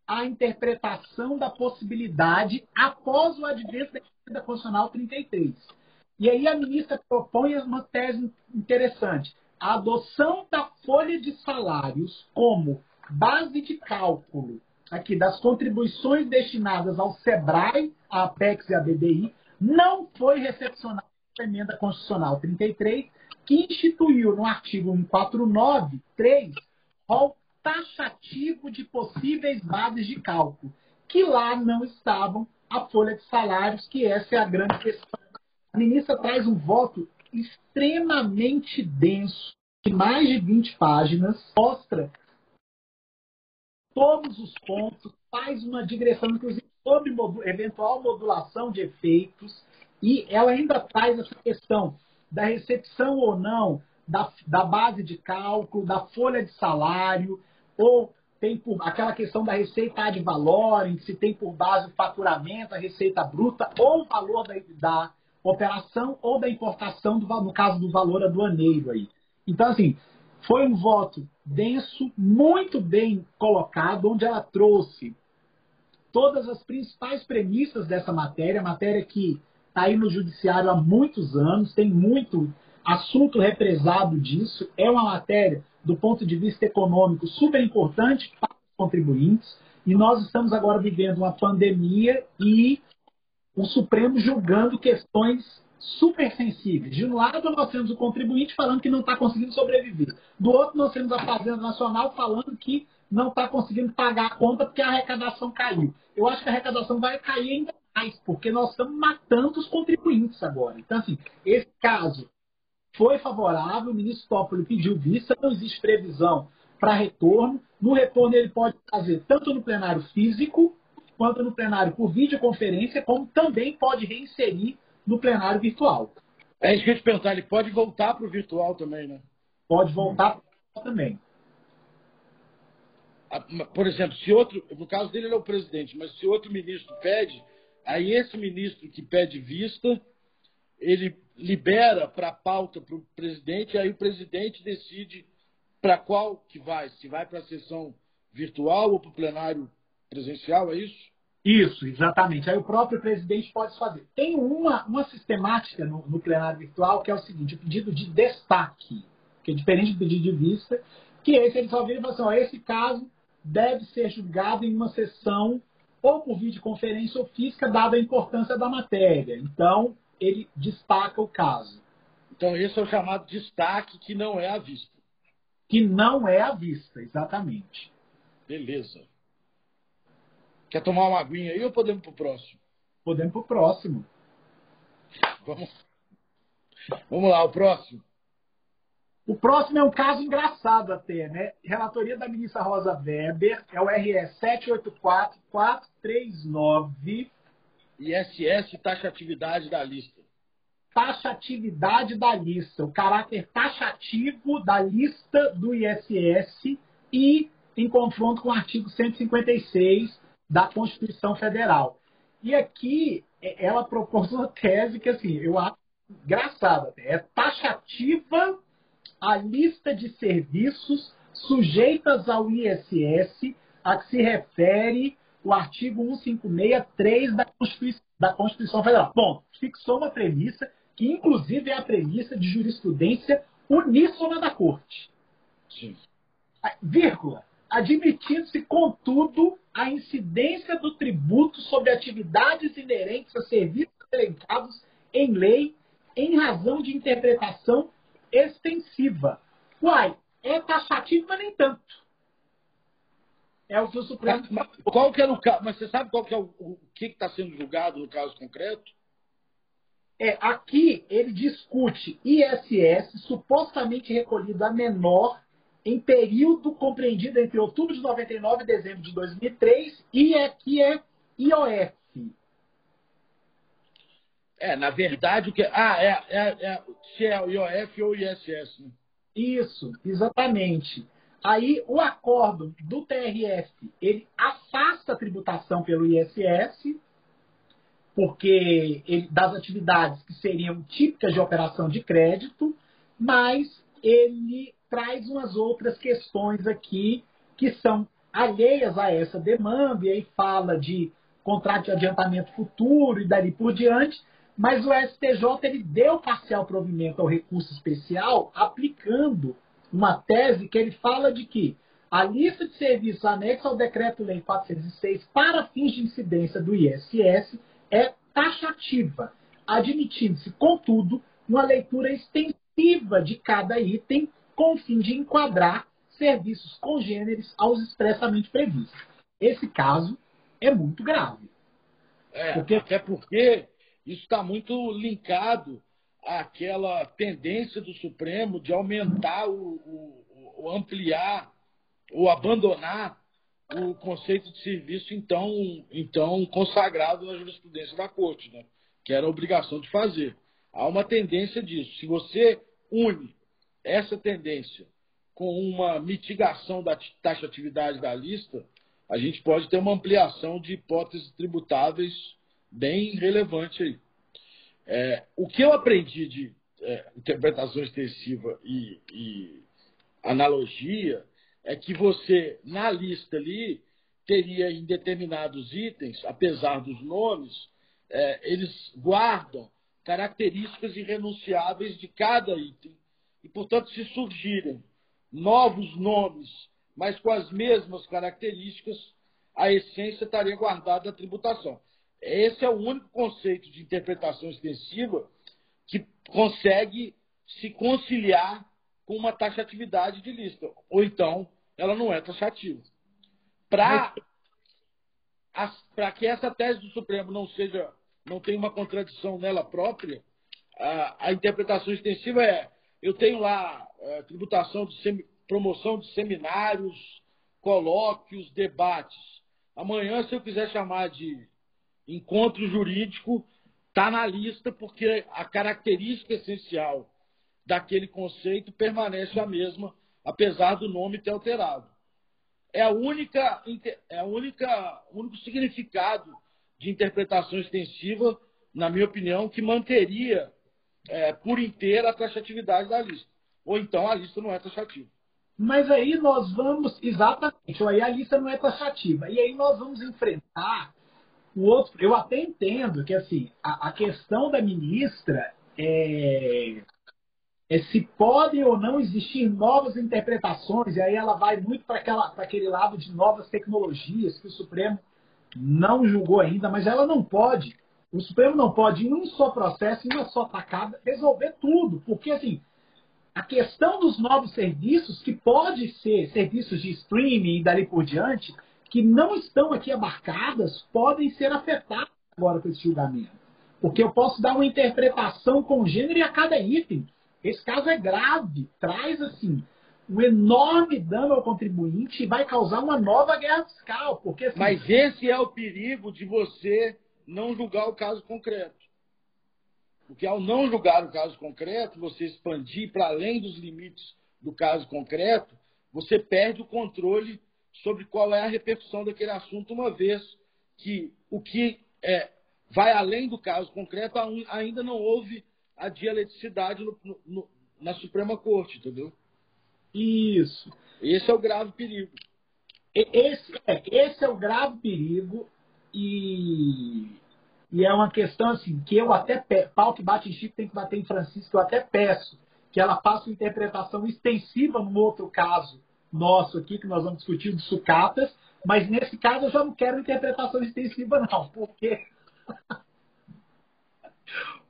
a interpretação da possibilidade após o advento da Emenda Constitucional 33. E aí a ministra propõe uma tese interessante. A adoção da folha de salários como base de cálculo aqui das contribuições destinadas ao SEBRAE, à APEX e à BDI não foi recepcionada pela emenda constitucional 33, que instituiu no artigo 149.3 rol taxativo de possíveis bases de cálculo, que lá não estavam a folha de salários, que essa é a grande questão. A ministra traz um voto extremamente denso, de mais de 20 páginas, mostra todos os pontos, faz uma digressão, inclusive, sobre eventual modulação de efeitos, e ela ainda traz essa questão da recepção ou não da, da base de cálculo, da folha de salário, ou tem por, aquela questão da receita ad valorem, se tem por base o faturamento, a receita bruta, ou o valor da, da operação ou da importação, do, no caso do valor aduaneiro aí. Então, assim, foi um voto denso, muito bem colocado, onde ela trouxe todas as principais premissas dessa matéria, matéria que está aí no judiciário há muitos anos, tem muito assunto represado disso, é uma matéria, do ponto de vista econômico, super importante para os contribuintes, e nós estamos agora vivendo uma pandemia e o Supremo julgando questões super sensíveis. De um lado, nós temos o contribuinte falando que não está conseguindo sobreviver. Do outro, nós temos a Fazenda Nacional falando que não está conseguindo pagar a conta porque a arrecadação caiu. Eu acho que a arrecadação vai cair ainda mais, porque nós estamos matando os contribuintes agora. Então, assim, esse caso foi favorável, o ministro Toffoli pediu vista, não existe previsão para retorno. No retorno, ele pode fazer tanto no plenário físico quanto no plenário por videoconferência, como também pode reinserir no plenário virtual. É isso que eu te perguntar, ele pode voltar para o virtual também, né? Pode voltar também. Por exemplo, se outro, no caso dele ele é o presidente, mas se outro ministro pede, aí esse ministro que pede vista, ele libera para a pauta para o presidente, aí o presidente decide para qual que vai, se vai para a sessão virtual ou para o plenário presencial, é isso? Isso, exatamente. Aí o próprio presidente pode fazer. Tem uma, uma sistemática no, no plenário virtual que é o seguinte: o pedido de destaque, que é diferente do pedido de vista, que esse ele só vira e fala assim, ó, esse caso deve ser julgado em uma sessão ou por videoconferência ou física, dada a importância da matéria. Então, ele destaca o caso. Então, esse é o chamado destaque que não é à vista. Que não é à vista, exatamente. Beleza. Quer tomar uma aguinha aí ou podemos para o próximo? Podemos para o próximo. Vamos. Vamos lá, o próximo. O próximo é um caso engraçado até, né? Relatoria da ministra Rosa Weber, é o RS 784439. ISS taxatividade da lista. Taxatividade da lista, o caráter taxativo da lista do ISS e em confronto com o artigo 156 da Constituição Federal. E aqui é, ela propôs uma tese que assim, eu acho engraçada, é taxativa a lista de serviços sujeitas ao ISS a que se refere o artigo 156.3 da Constituição, da Constituição Federal. Bom, fixou uma premissa que, inclusive, é a premissa de jurisprudência uníssona da Corte. Sim. Vírgula. Admitindo-se, contudo, a incidência do tributo sobre atividades inerentes a serviços elencados em lei em razão de interpretação extensiva. Uai, é taxativo, mas nem tanto. É o que o Supremo. Mas, qual que era o caso? Mas você sabe qual que é o, o que está sendo julgado no caso concreto? É, aqui ele discute ISS supostamente recolhido a menor em período compreendido entre outubro de 99 e dezembro de 2003 e aqui é IOF. É, na verdade, o que. Ah, é, é, é se é o IOF ou o ISS. Né? Isso, exatamente. Aí o acordo do TRF, ele afasta a tributação pelo ISS, porque ele, das atividades que seriam típicas de operação de crédito, mas ele traz umas outras questões aqui que são alheias a essa demanda, e aí fala de contrato de adiantamento futuro e dali por diante, mas o STJ ele deu parcial provimento ao recurso especial, aplicando uma tese que ele fala de que a lista de serviços anexa ao Decreto-Lei 406 para fins de incidência do ISS é taxativa, admitindo-se, contudo, uma leitura extensiva de cada item com o fim de enquadrar serviços congêneres aos expressamente previstos. Esse caso é muito grave. É, porque... Até porque isso está muito linkado àquela tendência do Supremo de aumentar, o, o, o ampliar ou abandonar o conceito de serviço então, então consagrado na jurisprudência da Corte, né? que era a obrigação de fazer. Há uma tendência disso. Se você une essa tendência com uma mitigação da taxatividade da lista, a gente pode ter uma ampliação de hipóteses tributáveis bem relevante aí. É, o que eu aprendi de é, interpretação extensiva e, e, analogia é que você, na lista ali, teria em determinados itens, apesar dos nomes, é, eles guardam características irrenunciáveis de cada item. E, portanto, se surgirem novos nomes, mas com as mesmas características, a essência estaria guardada da tributação. Esse é o único conceito de interpretação extensiva que consegue se conciliar com uma taxatividade de lista. Ou então, ela não é taxativa. Para que essa tese do Supremo não seja, não tenha uma contradição nela própria, a, a interpretação extensiva é: eu tenho lá é, tributação de semi, promoção de seminários, colóquios, debates. Amanhã, se eu quiser chamar de encontro jurídico está na lista porque a característica essencial daquele conceito permanece a mesma, apesar do nome ter alterado. É a única, é a única, único significado de interpretação extensiva, na minha opinião, que manteria é, por inteira a taxatividade da lista. Ou então a lista não é taxativa. Mas aí nós vamos, exatamente, aí a lista não é taxativa. E aí nós vamos enfrentar o outro, eu até entendo que assim, a, a questão da ministra é, é se podem ou não existir novas interpretações, e aí ela vai muito para aquele lado de novas tecnologias que o Supremo não julgou ainda, mas ela não pode, o Supremo não pode, em um só processo, em uma só tacada, resolver tudo, porque assim, a questão dos novos serviços, que pode ser serviços de streaming e dali por diante, que não estão aqui abarcadas, podem ser afetadas agora com esse julgamento. Porque eu posso dar uma interpretação congênere a cada item. Esse caso é grave, traz assim um enorme dano ao contribuinte e vai causar uma nova guerra fiscal. Porque, assim, Mas esse é o perigo de você não julgar o caso concreto. Porque ao não julgar o caso concreto, você expandir para além dos limites do caso concreto, você perde o controle sobre qual é a repercussão daquele assunto, uma vez que o que é, vai além do caso concreto ainda não houve a dialeticidade no, no, na Suprema Corte, entendeu? Isso. Esse é o grave perigo. Esse é, esse é o grave perigo e, e é uma questão assim que eu até peço, pau que bate em Chico tem que bater em Francisco, eu até peço que ela faça uma interpretação extensiva no outro caso nosso aqui, que nós vamos discutir de sucatas, mas nesse caso eu já não quero interpretação extensiva não, porque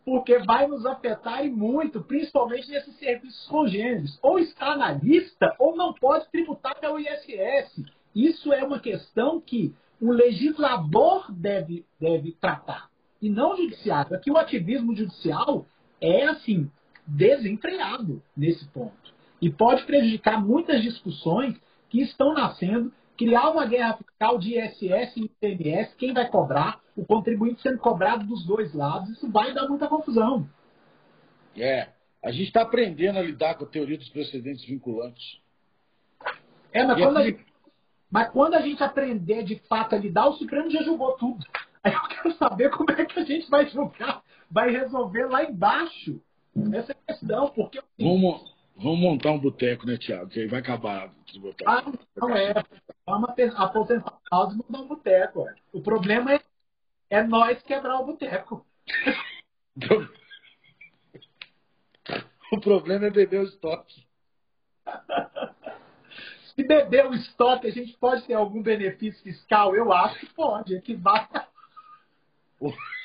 porque vai nos afetar e muito, principalmente nesses serviços congêneres. Ou está na lista, ou não pode tributar pelo ISS. Isso é uma questão que o legislador deve, deve tratar, e não o judiciário. Aqui o ativismo judicial é, assim, desenfreado nesse ponto. E pode prejudicar muitas discussões que estão nascendo criar uma guerra fiscal de ISS e ICMS, quem vai cobrar, o contribuinte sendo cobrado dos dois lados, isso vai dar muita confusão. É, a gente está aprendendo a lidar com a teoria dos precedentes vinculantes. É, mas quando, gente, mas quando, a gente, aprender de fato a lidar, o Supremo já julgou tudo. Aí eu quero saber como é que a gente vai julgar, vai resolver lá embaixo essa questão, porque... Vamos, vamos montar um boteco, né, Tiago? Que aí vai acabar. Ah, não é. Vamos aposentar a causa e montar um boteco. O problema é, é nós quebrar o boteco. o problema é beber o estoque. Se beber o estoque, a gente pode ter algum benefício fiscal? Eu acho que pode. É que vai.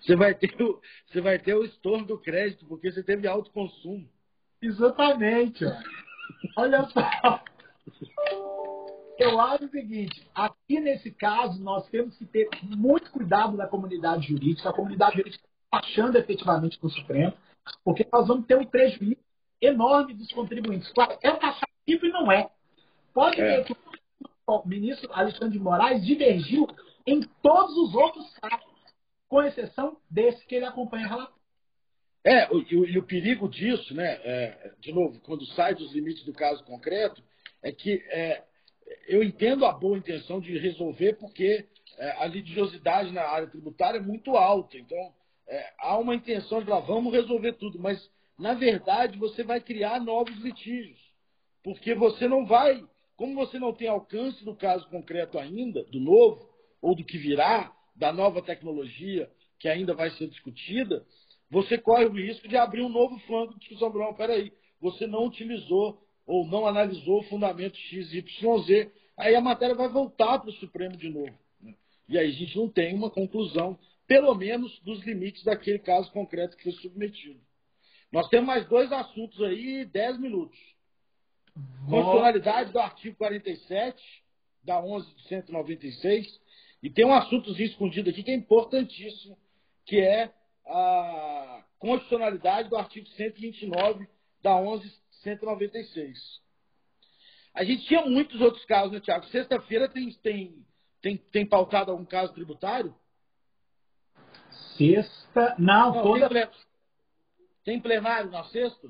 Você vai ter o, você vai ter o estorno do crédito, porque você teve alto consumo. Exatamente. Ó. Olha só. Eu acho o seguinte: aqui nesse caso, nós temos que ter muito cuidado da comunidade jurídica, a comunidade jurídica achando efetivamente no Supremo, porque nós vamos ter um prejuízo enorme dos contribuintes. É taxativo e não é. Pode é. ver que o ministro Alexandre de Moraes divergiu em todos os outros casos, com exceção desse que ele acompanha a relação. É, e o, e o, perigo disso, né, é, de novo, quando sai dos limites do caso concreto, é que é, eu entendo a boa intenção de resolver, porque é, a litigiosidade na área tributária é muito alta. Então, é, há uma intenção de falar, vamos resolver tudo, mas, na verdade, você vai criar novos litígios. Porque você não vai, como você não tem alcance do caso concreto ainda, do novo, ou do que virá, da nova tecnologia que ainda vai ser discutida, você corre o risco de abrir um novo flanco de discussão. Não, peraí, você não utilizou ou não analisou o fundamento XYZ, aí a matéria vai voltar para o Supremo de novo. Né? E aí a gente não tem uma conclusão, pelo menos dos limites daquele caso concreto que foi submetido. Nós temos mais dois assuntos aí, dez minutos. Constitucionalidade do artigo 47, da 11 de 196, e tem um assuntozinho escondido aqui que é importantíssimo, que é a constitucionalidade do artigo 129 da 11.196. A gente tinha muitos outros casos, né, Tiago? Sexta-feira tem, tem, tem, tem pautado algum caso tributário? Sexta. Não, Não toda... tem, tem plenário na sexta?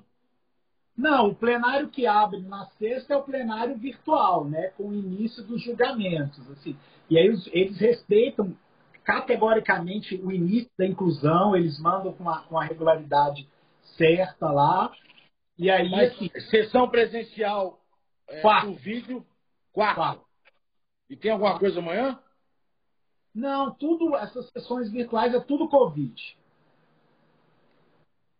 Não, o plenário que abre na sexta é o plenário virtual, né? Com o início dos julgamentos. Assim. E aí eles respeitam categoricamente o início da inclusão, eles mandam com a, com a regularidade certa lá. E aí, Mas, assim, sessão presencial é, vídeo, quarto. quarto. E tem alguma coisa amanhã? Não, tudo, essas sessões virtuais é tudo Covid.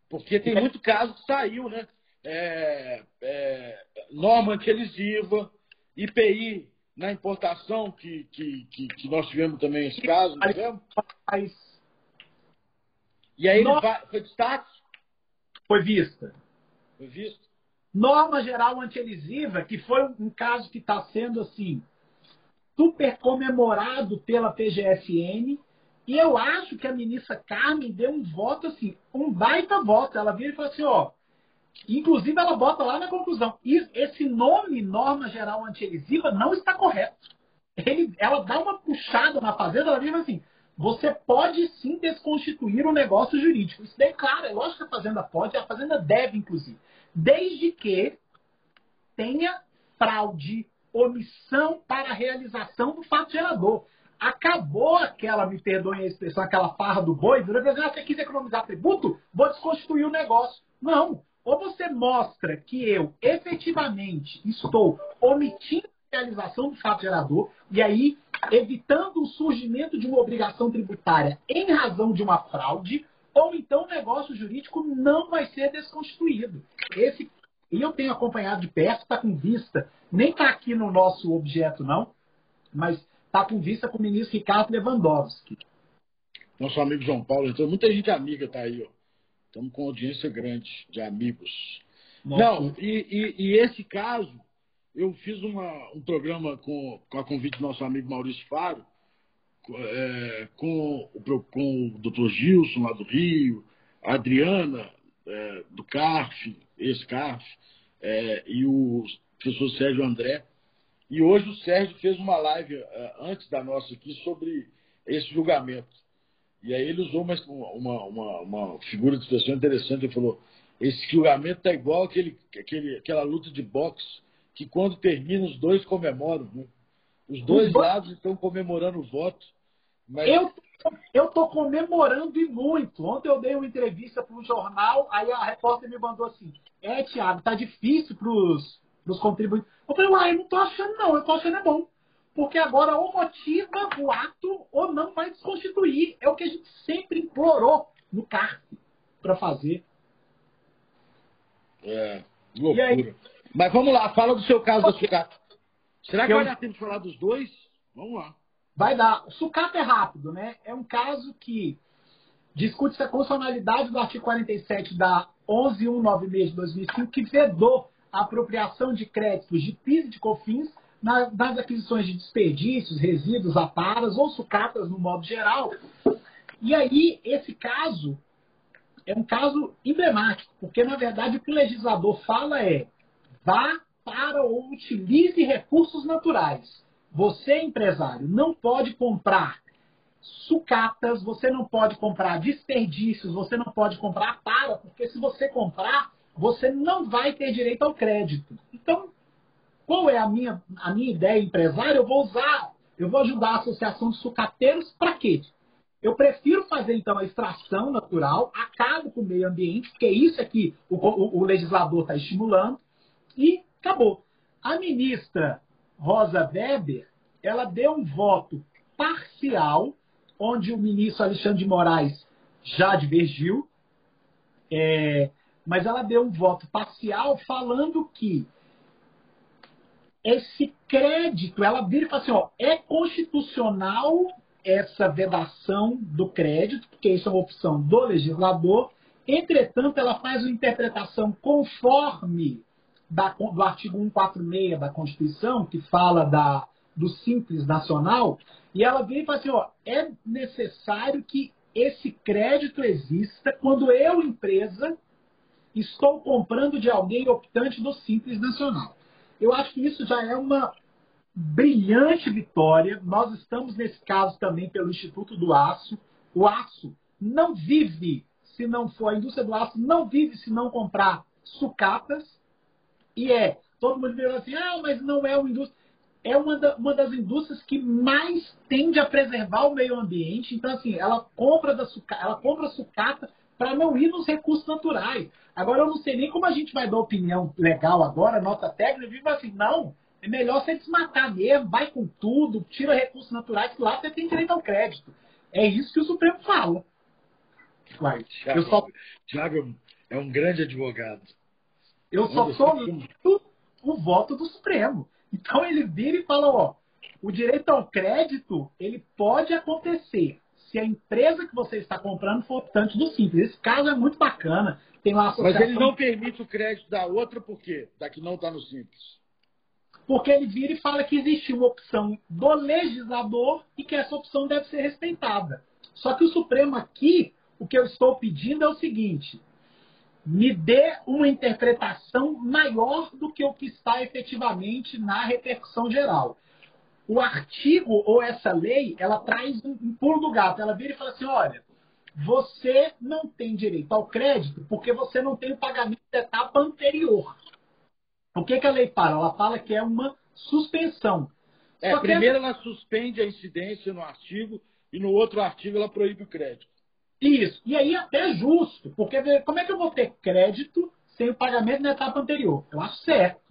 Porque tem muito caso que saiu, né? É, é, norma antielisiva, IPI na importação, que, que, que, que, nós tivemos também esse caso, não tivemos? E aí vai, foi destaque? Foi vista. Foi vista. Norma geral antielisiva, que foi um caso que está sendo assim super comemorado pela PGFN. E eu acho que a ministra Carmen deu um voto assim, um baita voto. Ela vira e fala assim, ó. Inclusive, ela bota lá na conclusão. Esse nome, norma geral antielisiva, não está correto. Ele, ela dá uma puxada na fazenda, ela diz assim: você pode sim desconstituir o negócio jurídico. Isso daí, claro, é lógico que a fazenda pode, a fazenda deve, inclusive. Desde que tenha fraude, omissão para a realização do fato gerador. Acabou aquela, me perdoem a expressão, aquela farra do boi, virou e ah, você quis economizar tributo? Vou desconstituir o negócio. Não. Ou você mostra que eu efetivamente estou omitindo a realização do fato gerador, e aí evitando o surgimento de uma obrigação tributária em razão de uma fraude, ou então o negócio jurídico não vai ser desconstituído. Esse e eu tenho acompanhado de perto, está com vista, nem está aqui no nosso objeto, não, mas está com vista com o ministro Ricardo Lewandowski. Nosso amigo João Paulo, então muita gente amiga está aí, ó. Estamos com audiência grande de amigos. Nossa. Não, e, e, e, esse caso, eu fiz uma, um programa com, com a convite do nosso amigo Maurício Faro, é, com, com o doutor Gilson, lá do Rio, a Adriana, é, do CARF, ex-CARF, é, e o professor Sérgio André. E hoje o Sérgio fez uma live é, antes da nossa aqui sobre esse julgamento. E aí ele usou uma, uma, uma, uma figura de expressão interessante. Ele falou: esse julgamento está igual aquele, aquele, aquela luta de boxe que quando termina os dois comemoram. Né? Os dois lados estão comemorando o voto. Mas... Eu eu estou comemorando e muito. Ontem eu dei uma entrevista para um jornal, aí a repórter me mandou assim: É, Tiago, tá difícil para os contribuintes. Eu falei, uai, eu não estou achando, não, eu estou achando é bom. Porque agora ou motiva o ato ou não vai desconstituir. É o que a gente sempre implorou no CARF para fazer. É, loucura. Mas vamos lá, fala do seu caso da sucata. Será que eu... vai dar tempo de falar dos dois? Vamos lá vai dar. O sucata é rápido, né? É um caso que discute-se a constitucionalidade do artigo 47 da 11196 de 2005, que vedou a apropriação de créditos de PIS e de COFINS nas aquisições de desperdícios, resíduos, aparas ou sucatas no modo geral. E aí, esse caso é um caso emblemático, porque, na verdade, o que o legislador fala é vá para ou utilize recursos naturais. Você, empresário, não pode comprar sucatas, você não pode comprar desperdícios, você não pode comprar para, porque se você comprar, você não vai ter direito ao crédito. Então, qual é a minha, a minha ideia empresária? Eu vou usar, eu vou ajudar a associação de sucateiros para quê? Eu prefiro fazer, então, a extração natural, acabo com o meio ambiente, porque isso é que o, o, o legislador está estimulando, e acabou. A ministra Rosa Weber, ela deu um voto parcial, onde o ministro Alexandre de Moraes já divergiu, é, mas ela deu um voto parcial falando que esse crédito, ela vira e fala assim, ó, é constitucional essa vedação do crédito, porque isso é uma opção do legislador, entretanto, ela faz uma interpretação conforme da, do artigo 146 da Constituição, que fala da, do Simples Nacional, e ela vem e fala assim: ó, é necessário que esse crédito exista quando eu, empresa, estou comprando de alguém optante do Simples Nacional. Eu acho que isso já é uma brilhante vitória. Nós estamos nesse caso também pelo Instituto do Aço. O aço não vive se não for a indústria do aço, não vive se não comprar sucatas e é, todo mundo vira assim, ah, mas não é uma indústria. É uma, da, uma das indústrias que mais tende a preservar o meio ambiente. Então, assim, ela compra, da sucata, ela compra sucata para não ir nos recursos naturais. Agora, eu não sei nem como a gente vai dar opinião legal agora, nota técnica, e vai assim, não, é melhor você desmatar mesmo, vai com tudo, tira recursos naturais, que lá você tem direito ao crédito. É isso que o Supremo fala. Tiago, eu só... Tiago, é um grande advogado. Eu só sou o voto do Supremo. Então ele vira e fala, ó, o direito ao crédito, ele pode acontecer se a empresa que você está comprando for optante do Simples. Esse caso é muito bacana. Tem associação... Mas ele não permite o crédito da outra por quê? Da que não está no Simples. Porque ele vira e fala que existe uma opção do legislador e que essa opção deve ser respeitada. Só que o Supremo aqui, o que eu estou pedindo é o seguinte: me dê uma interpretação maior do que o que está efetivamente na repercussão geral. O artigo ou essa lei, ela traz um pulo do gato. Ela vira e fala assim: olha, você não tem direito ao crédito porque você não tem o pagamento da etapa anterior. O que, que a lei fala? Ela fala que é uma suspensão. É, primeiro ela suspende a incidência no artigo e no outro artigo ela proíbe o crédito. Isso. E aí até é justo, porque como é que eu vou ter crédito sem o pagamento na etapa anterior? Eu acho certo.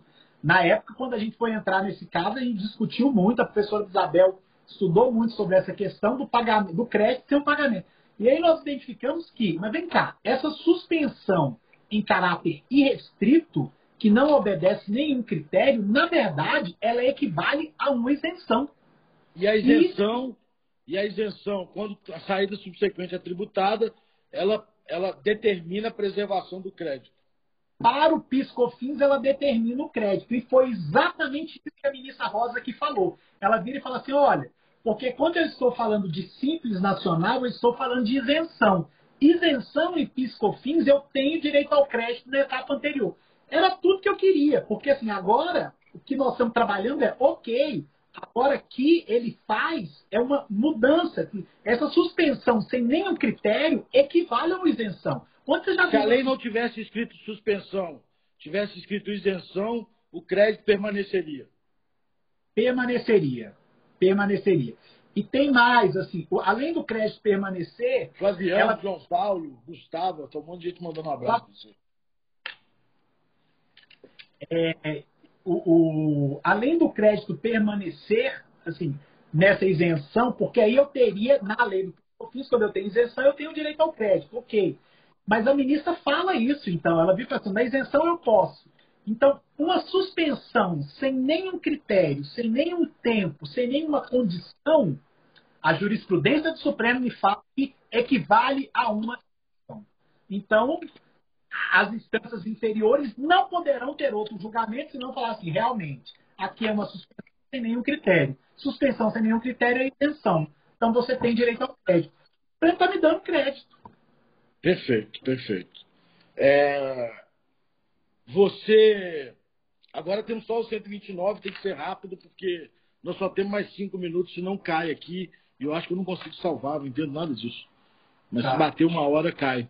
Na época, quando a gente foi entrar nesse caso, a gente discutiu muito, a professora Isabel estudou muito sobre essa questão do pagamento, do crédito sem o pagamento. E aí nós identificamos que, mas vem cá, essa suspensão em caráter irrestrito, que não obedece nenhum critério, na verdade, ela equivale a uma isenção. E a isenção e a isenção, quando a saída subsequente é tributada, ela, ela determina a preservação do crédito. Para o PiscoFins, ela determina o crédito. E foi exatamente isso que a ministra Rosa aqui falou. Ela vira e fala assim: olha, porque quando eu estou falando de simples nacional, eu estou falando de isenção. Isenção e PiscoFins, eu tenho direito ao crédito na etapa anterior. Era tudo que eu queria, porque assim, agora o que nós estamos trabalhando é, ok, Agora, que ele faz é uma mudança. Essa suspensão sem nenhum critério equivale a uma isenção. Se a lei não tivesse escrito suspensão, tivesse escrito isenção, o crédito permaneceria. Permaneceria. Permaneceria. E tem mais, assim, além do crédito permanecer. Flaviano, ela... João Paulo, Gustavo, tem um monte de gente mandando um abraço. É, o, o, além do crédito permanecer assim, nessa isenção, porque aí eu teria, na lei do ofício, quando eu tenho isenção, eu tenho direito ao crédito, ok. Mas a ministra fala isso, então, ela viu assim, na isenção eu posso. Então, uma suspensão sem nenhum critério, sem nenhum tempo, sem nenhuma condição, a jurisprudência do Supremo me fala que equivale a uma Então, as instâncias inferiores não poderão ter outro julgamento se não falar assim, realmente, aqui é uma suspensão sem nenhum critério. Suspensão sem nenhum critério é isenção. Então você tem direito ao crédito. Então ele está me dando crédito. Perfeito, perfeito. É... Você. Agora temos só o 129, tem que ser rápido, porque nós só temos mais cinco minutos, senão cai aqui. E eu acho que eu não consigo salvar, não entendo nada disso. Mas tá. se bater uma hora, cai.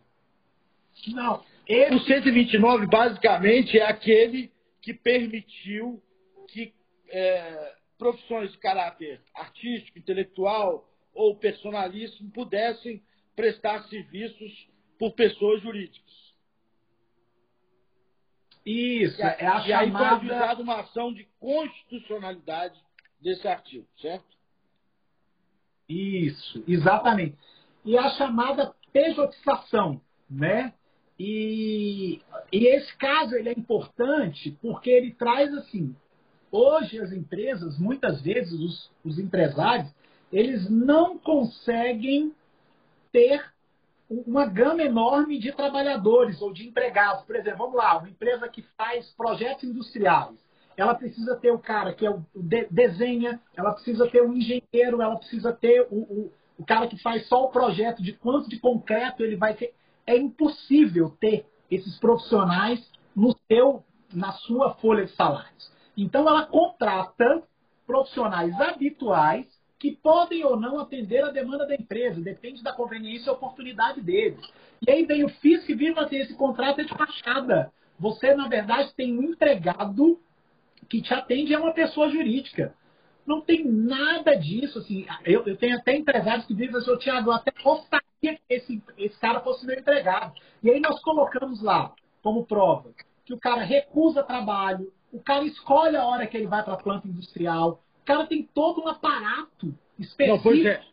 Não, o 129, basicamente, é aquele que permitiu que é, profissões de caráter artístico, intelectual ou personalíssimo pudessem prestar serviços por pessoas jurídicas. Isso, e, é a e aí foi avisada uma ação de constitucionalidade desse artigo, certo? Isso, exatamente. E a chamada pejotização, né? E, e esse caso ele é importante porque ele traz assim, hoje as empresas, muitas vezes os, os empresários, eles não conseguem ter uma gama enorme de trabalhadores ou de empregados. Por exemplo, vamos lá, uma empresa que faz projetos industriais. Ela precisa ter o cara que é o, de, desenha, ela precisa ter um engenheiro, ela precisa ter o, o, o cara que faz só o projeto de quanto de concreto ele vai ter é impossível ter esses profissionais no seu, na sua folha de salários. Então, ela contrata profissionais habituais que podem ou não atender a demanda da empresa, depende da conveniência e oportunidade deles. E aí vem o FIS que vira assim, esse contrato é de fachada. Você, na verdade, tem um empregado que te atende a uma pessoa jurídica. Não tem nada disso. Assim, eu, eu tenho até empresários que dizem assim, Tiago, eu até gostaria que esse, esse cara fosse meu empregado. E aí nós colocamos lá, como prova, que o cara recusa trabalho, o cara escolhe a hora que ele vai para a planta industrial, o cara tem todo um aparato específico. Não, pois é.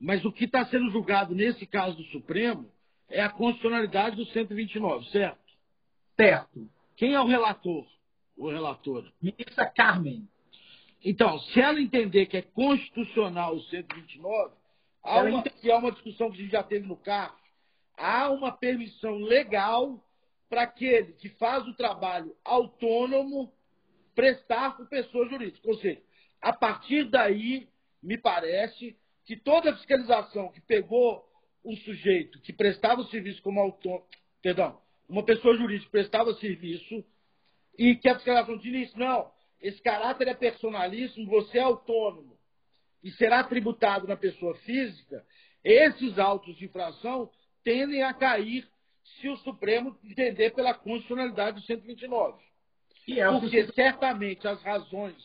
Mas o que está sendo julgado nesse caso do Supremo é a constitucionalidade do 129, certo? Certo. Quem é o relator? O relator? Ministra Carmen. Então, se ela entender que é constitucional o 129, há uma, que é uma discussão que a gente já teve no CAF, há uma permissão legal para aquele que faz o trabalho autônomo prestar por pessoa jurídica. Ou seja, a partir daí, me parece que toda a fiscalização que pegou um sujeito que prestava o serviço como autônomo, perdão, uma pessoa jurídica prestava serviço e que a fiscalização disse, não, esse caráter é personalíssimo, você é autônomo e será tributado na pessoa física, esses autos de infração tendem a cair se o Supremo entender pela constitucionalidade do 129. É Porque certamente as razões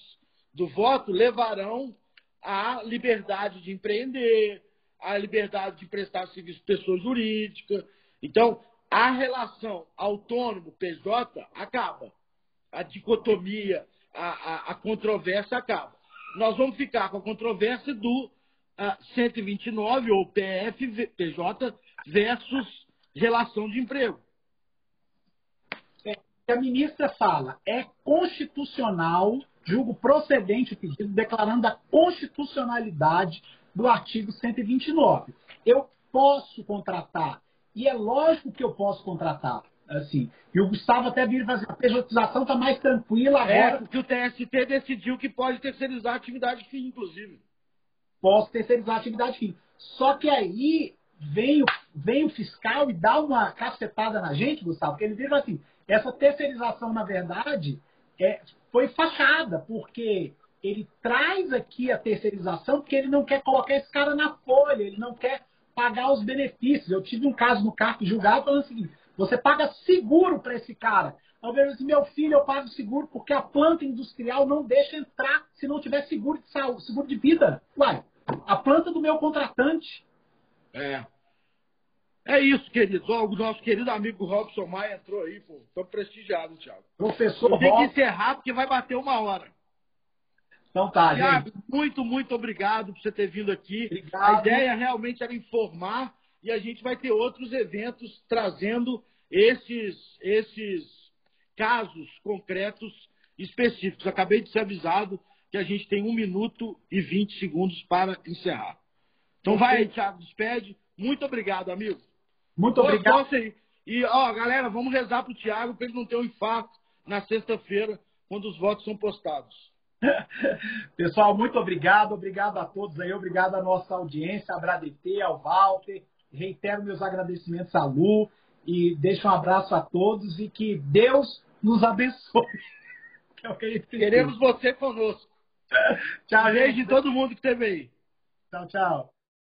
do voto levarão à liberdade de empreender, à liberdade de prestar serviço pessoa jurídica. Então, a relação autônomo-PJ acaba. A dicotomia, a, a, a, controvérsia acaba. Nós vamos ficar com a controvérsia do uh, 129, ou PF-PJ, versus relação de emprego. É, a ministra fala, é constitucional, julgo procedente o pedido, declarando a constitucionalidade do artigo 129. Eu posso contratar, e é lógico que eu posso contratar. Assim, e o Gustavo até vir fazer a pejotização está mais tranquila é, agora. É, porque o TST decidiu que pode terceirizar a atividade fim, inclusive. Posso terceirizar a atividade fim. Só que aí vem o, vem o fiscal e dá uma cacetada na gente, Gustavo, porque ele diz assim, essa terceirização, na verdade, é, foi fachada, porque ele traz aqui a terceirização porque ele não quer colocar esse cara na folha, ele não quer pagar os benefícios. Eu tive um caso no CARP julgado falando o seguinte, você paga seguro para esse cara. Ao ver assim, meu filho, eu pago seguro porque a planta industrial não deixa entrar se não tiver seguro de saúde, seguro de vida. Uai, a planta do meu contratante é. É isso, queridos. o nosso querido amigo Robson Maia entrou aí, pô. Tô prestigiado, Thiago. Professor Tem que encerrar porque vai bater uma hora. Então tá, Thiago, gente. muito, muito obrigado por você ter vindo aqui. Obrigado. A ideia realmente era informar e a gente vai ter outros eventos trazendo esses, esses casos concretos específicos. Acabei de ser avisado que a gente tem um minuto e vinte segundos para encerrar. Então vai aí, Thiago, despede. Muito obrigado, amigo. Muito obrigado. E, ó, galera, vamos rezar pro Thiago para ele não ter um infarto na sexta-feira, quando os votos são postados. Pessoal, muito obrigado. Obrigado a todos aí. Obrigado à nossa audiência, a Bradetê, ao Walter. Reitero meus agradecimentos à Lu. E deixo um abraço a todos e que Deus nos abençoe. Que é o que Queremos você conosco. tchau, gente. de todo mundo que esteve aí. Tchau, tchau.